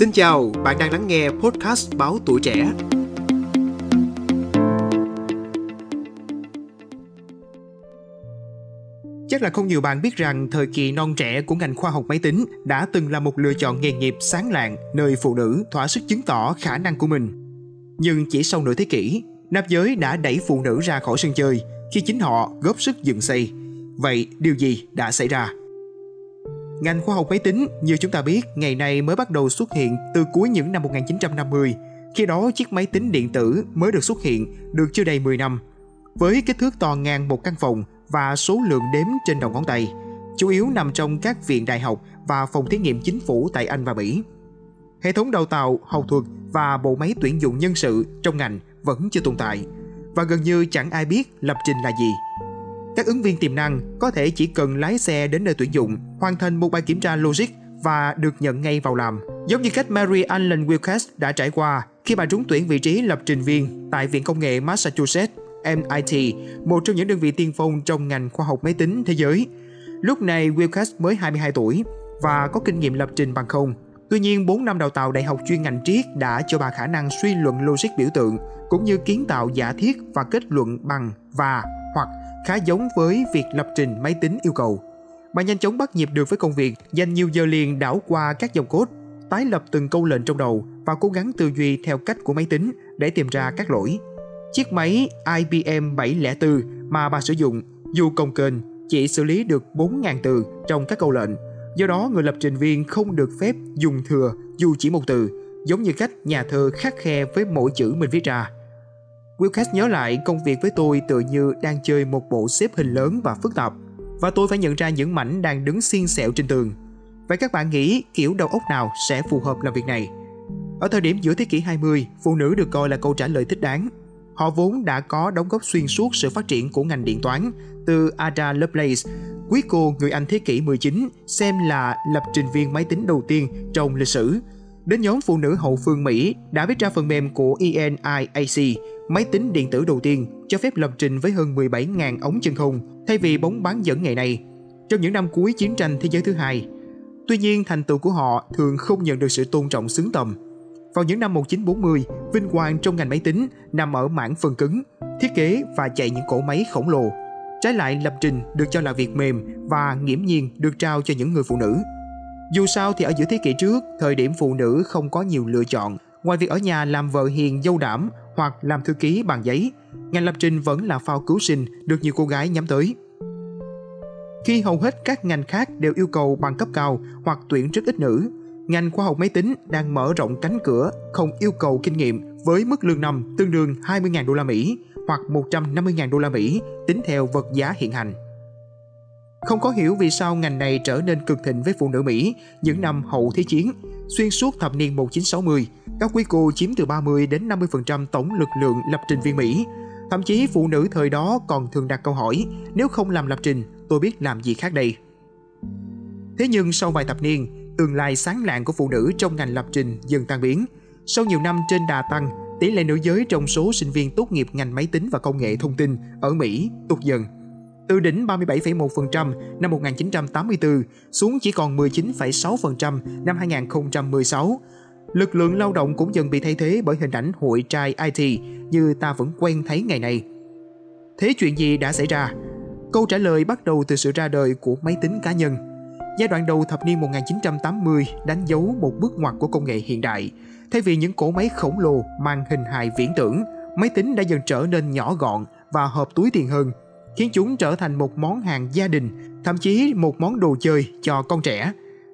Xin chào, bạn đang lắng nghe podcast báo tuổi trẻ. Chắc là không nhiều bạn biết rằng thời kỳ non trẻ của ngành khoa học máy tính đã từng là một lựa chọn nghề nghiệp sáng lạng nơi phụ nữ thỏa sức chứng tỏ khả năng của mình. Nhưng chỉ sau nửa thế kỷ, nam giới đã đẩy phụ nữ ra khỏi sân chơi khi chính họ góp sức dựng xây. Vậy điều gì đã xảy ra? Ngành khoa học máy tính như chúng ta biết ngày nay mới bắt đầu xuất hiện từ cuối những năm 1950. Khi đó chiếc máy tính điện tử mới được xuất hiện được chưa đầy 10 năm. Với kích thước to ngang một căn phòng và số lượng đếm trên đầu ngón tay, chủ yếu nằm trong các viện đại học và phòng thí nghiệm chính phủ tại Anh và Mỹ. Hệ thống đào tạo, học thuật và bộ máy tuyển dụng nhân sự trong ngành vẫn chưa tồn tại và gần như chẳng ai biết lập trình là gì. Các ứng viên tiềm năng có thể chỉ cần lái xe đến nơi tuyển dụng, hoàn thành một bài kiểm tra logic và được nhận ngay vào làm. Giống như cách Mary Allen Wilkes đã trải qua khi bà trúng tuyển vị trí lập trình viên tại Viện Công nghệ Massachusetts MIT, một trong những đơn vị tiên phong trong ngành khoa học máy tính thế giới. Lúc này Wilkes mới 22 tuổi và có kinh nghiệm lập trình bằng không. Tuy nhiên, 4 năm đào tạo đại học chuyên ngành triết đã cho bà khả năng suy luận logic biểu tượng cũng như kiến tạo giả thiết và kết luận bằng và hoặc khá giống với việc lập trình máy tính yêu cầu. Bà nhanh chóng bắt nhịp được với công việc, dành nhiều giờ liền đảo qua các dòng code, tái lập từng câu lệnh trong đầu và cố gắng tư duy theo cách của máy tính để tìm ra các lỗi. Chiếc máy IBM 704 mà bà sử dụng dù công kênh chỉ xử lý được 4.000 từ trong các câu lệnh. Do đó, người lập trình viên không được phép dùng thừa dù chỉ một từ, giống như cách nhà thơ khắc khe với mỗi chữ mình viết ra. Wilkes nhớ lại công việc với tôi tự như đang chơi một bộ xếp hình lớn và phức tạp và tôi phải nhận ra những mảnh đang đứng xiên xẹo trên tường. Vậy các bạn nghĩ kiểu đầu óc nào sẽ phù hợp làm việc này? Ở thời điểm giữa thế kỷ 20, phụ nữ được coi là câu trả lời thích đáng. Họ vốn đã có đóng góp xuyên suốt sự phát triển của ngành điện toán, từ Ada Lovelace, quý cô người Anh thế kỷ 19, xem là lập trình viên máy tính đầu tiên trong lịch sử, đến nhóm phụ nữ hậu phương Mỹ đã viết ra phần mềm của ENIAC, máy tính điện tử đầu tiên cho phép lập trình với hơn 17.000 ống chân không thay vì bóng bán dẫn ngày nay. Trong những năm cuối chiến tranh thế giới thứ hai, Tuy nhiên, thành tựu của họ thường không nhận được sự tôn trọng xứng tầm. Vào những năm 1940, vinh quang trong ngành máy tính nằm ở mảng phần cứng, thiết kế và chạy những cỗ máy khổng lồ. Trái lại, lập trình được cho là việc mềm và nghiễm nhiên được trao cho những người phụ nữ. Dù sao thì ở giữa thế kỷ trước, thời điểm phụ nữ không có nhiều lựa chọn, ngoài việc ở nhà làm vợ hiền dâu đảm hoặc làm thư ký bằng giấy, ngành lập trình vẫn là phao cứu sinh được nhiều cô gái nhắm tới. Khi hầu hết các ngành khác đều yêu cầu bằng cấp cao hoặc tuyển rất ít nữ, ngành khoa học máy tính đang mở rộng cánh cửa không yêu cầu kinh nghiệm với mức lương năm tương đương 20.000 đô la Mỹ hoặc 150.000 đô la Mỹ tính theo vật giá hiện hành. Không có hiểu vì sao ngành này trở nên cực thịnh với phụ nữ Mỹ những năm hậu Thế chiến. Xuyên suốt thập niên 1960, các quý cô chiếm từ 30 đến 50% tổng lực lượng lập trình viên Mỹ. Thậm chí phụ nữ thời đó còn thường đặt câu hỏi, nếu không làm lập trình, tôi biết làm gì khác đây. Thế nhưng sau vài thập niên, tương lai sáng lạng của phụ nữ trong ngành lập trình dần tan biến. Sau nhiều năm trên đà tăng, tỷ lệ nữ giới trong số sinh viên tốt nghiệp ngành máy tính và công nghệ thông tin ở Mỹ tụt dần từ đỉnh 37,1% năm 1984 xuống chỉ còn 19,6% năm 2016. Lực lượng lao động cũng dần bị thay thế bởi hình ảnh hội trai IT như ta vẫn quen thấy ngày nay. Thế chuyện gì đã xảy ra? Câu trả lời bắt đầu từ sự ra đời của máy tính cá nhân. Giai đoạn đầu thập niên 1980 đánh dấu một bước ngoặt của công nghệ hiện đại. Thay vì những cỗ máy khổng lồ mang hình hài viễn tưởng, máy tính đã dần trở nên nhỏ gọn và hợp túi tiền hơn – khiến chúng trở thành một món hàng gia đình, thậm chí một món đồ chơi cho con trẻ.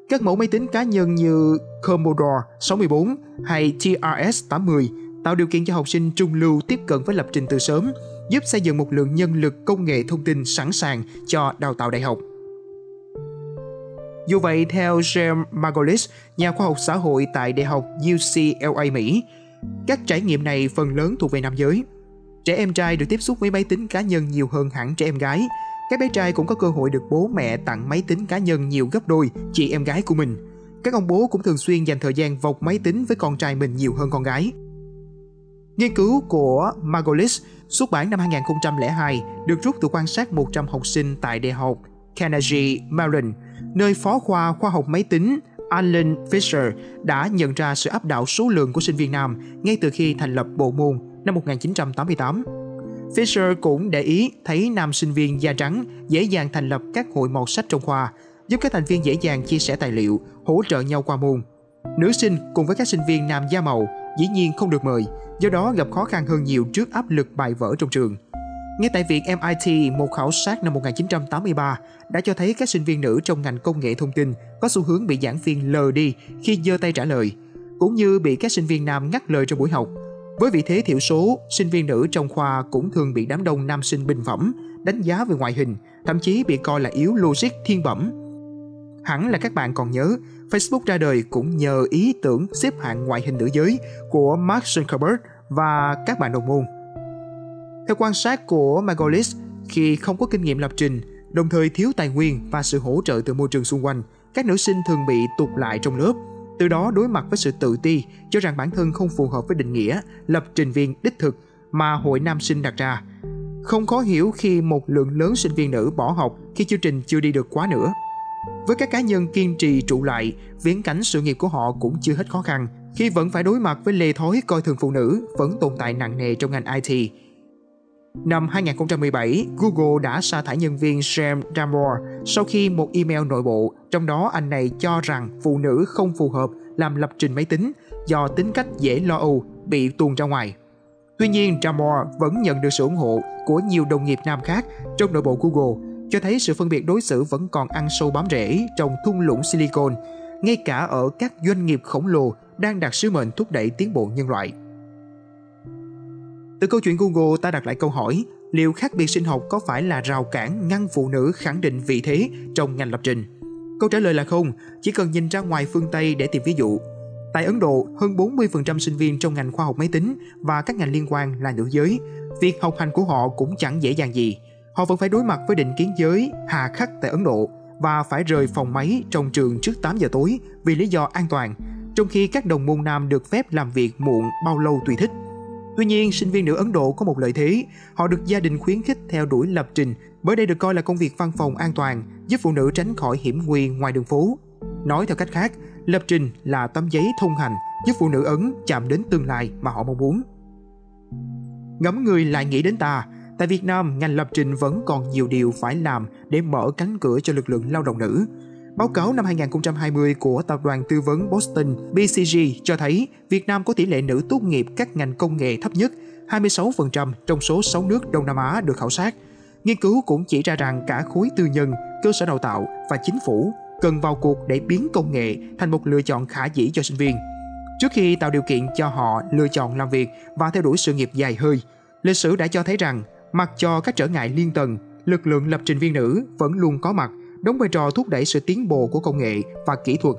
Các mẫu máy tính cá nhân như Commodore 64 hay TRS-80 tạo điều kiện cho học sinh trung lưu tiếp cận với lập trình từ sớm, giúp xây dựng một lượng nhân lực công nghệ thông tin sẵn sàng cho đào tạo đại học. Dù vậy, theo James Margolis, nhà khoa học xã hội tại Đại học UCLA Mỹ, các trải nghiệm này phần lớn thuộc về nam giới – Trẻ em trai được tiếp xúc với máy tính cá nhân nhiều hơn hẳn trẻ em gái. Các bé trai cũng có cơ hội được bố mẹ tặng máy tính cá nhân nhiều gấp đôi chị em gái của mình. Các ông bố cũng thường xuyên dành thời gian vọc máy tính với con trai mình nhiều hơn con gái. Nghiên cứu của Margolis xuất bản năm 2002 được rút từ quan sát 100 học sinh tại Đại học Carnegie Mellon, nơi phó khoa khoa học máy tính Alan Fisher đã nhận ra sự áp đảo số lượng của sinh viên nam ngay từ khi thành lập bộ môn năm 1988. Fisher cũng để ý thấy nam sinh viên da trắng dễ dàng thành lập các hội màu sách trong khoa, giúp các thành viên dễ dàng chia sẻ tài liệu, hỗ trợ nhau qua môn. Nữ sinh cùng với các sinh viên nam da màu dĩ nhiên không được mời, do đó gặp khó khăn hơn nhiều trước áp lực bài vở trong trường. Ngay tại Viện MIT, một khảo sát năm 1983 đã cho thấy các sinh viên nữ trong ngành công nghệ thông tin có xu hướng bị giảng viên lờ đi khi giơ tay trả lời, cũng như bị các sinh viên nam ngắt lời trong buổi học. Với vị thế thiểu số, sinh viên nữ trong khoa cũng thường bị đám đông nam sinh bình phẩm, đánh giá về ngoại hình, thậm chí bị coi là yếu logic thiên bẩm. Hẳn là các bạn còn nhớ, Facebook ra đời cũng nhờ ý tưởng xếp hạng ngoại hình nữ giới của Mark Zuckerberg và các bạn đồng môn. Theo quan sát của Margolis, khi không có kinh nghiệm lập trình, đồng thời thiếu tài nguyên và sự hỗ trợ từ môi trường xung quanh, các nữ sinh thường bị tụt lại trong lớp. Từ đó đối mặt với sự tự ti, cho rằng bản thân không phù hợp với định nghĩa lập trình viên đích thực mà hội nam sinh đặt ra. Không khó hiểu khi một lượng lớn sinh viên nữ bỏ học khi chương trình chưa đi được quá nữa. Với các cá nhân kiên trì trụ lại, viễn cảnh sự nghiệp của họ cũng chưa hết khó khăn khi vẫn phải đối mặt với lề thói coi thường phụ nữ vẫn tồn tại nặng nề trong ngành IT Năm 2017, Google đã sa thải nhân viên Sam Damore sau khi một email nội bộ, trong đó anh này cho rằng phụ nữ không phù hợp làm lập trình máy tính do tính cách dễ lo âu bị tuôn ra ngoài. Tuy nhiên, Damore vẫn nhận được sự ủng hộ của nhiều đồng nghiệp nam khác trong nội bộ Google, cho thấy sự phân biệt đối xử vẫn còn ăn sâu bám rễ trong thung lũng Silicon, ngay cả ở các doanh nghiệp khổng lồ đang đặt sứ mệnh thúc đẩy tiến bộ nhân loại. Từ câu chuyện Google ta đặt lại câu hỏi, liệu khác biệt sinh học có phải là rào cản ngăn phụ nữ khẳng định vị thế trong ngành lập trình? Câu trả lời là không, chỉ cần nhìn ra ngoài phương Tây để tìm ví dụ. Tại Ấn Độ, hơn 40% sinh viên trong ngành khoa học máy tính và các ngành liên quan là nữ giới. Việc học hành của họ cũng chẳng dễ dàng gì. Họ vẫn phải đối mặt với định kiến giới hà khắc tại Ấn Độ và phải rời phòng máy trong trường trước 8 giờ tối vì lý do an toàn, trong khi các đồng môn nam được phép làm việc muộn bao lâu tùy thích. Tuy nhiên, sinh viên nữ Ấn Độ có một lợi thế, họ được gia đình khuyến khích theo đuổi lập trình, bởi đây được coi là công việc văn phòng an toàn, giúp phụ nữ tránh khỏi hiểm nguy ngoài đường phố. Nói theo cách khác, lập trình là tấm giấy thông hành giúp phụ nữ Ấn chạm đến tương lai mà họ mong muốn. Ngắm người lại nghĩ đến ta, tại Việt Nam, ngành lập trình vẫn còn nhiều điều phải làm để mở cánh cửa cho lực lượng lao động nữ. Báo cáo năm 2020 của tập đoàn tư vấn Boston BCG cho thấy Việt Nam có tỷ lệ nữ tốt nghiệp các ngành công nghệ thấp nhất, 26% trong số 6 nước Đông Nam Á được khảo sát. Nghiên cứu cũng chỉ ra rằng cả khối tư nhân, cơ sở đào tạo và chính phủ cần vào cuộc để biến công nghệ thành một lựa chọn khả dĩ cho sinh viên. Trước khi tạo điều kiện cho họ lựa chọn làm việc và theo đuổi sự nghiệp dài hơi, lịch sử đã cho thấy rằng mặc cho các trở ngại liên tầng, lực lượng lập trình viên nữ vẫn luôn có mặt – đóng vai trò thúc đẩy sự tiến bộ của công nghệ và kỹ thuật.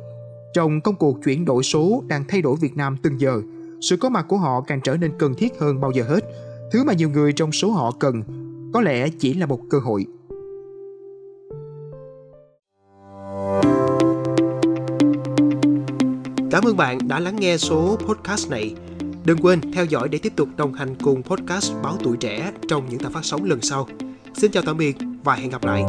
Trong công cuộc chuyển đổi số đang thay đổi Việt Nam từng giờ, sự có mặt của họ càng trở nên cần thiết hơn bao giờ hết. Thứ mà nhiều người trong số họ cần có lẽ chỉ là một cơ hội. Cảm ơn bạn đã lắng nghe số podcast này. Đừng quên theo dõi để tiếp tục đồng hành cùng podcast Báo Tuổi Trẻ trong những tập phát sóng lần sau. Xin chào tạm biệt và hẹn gặp lại.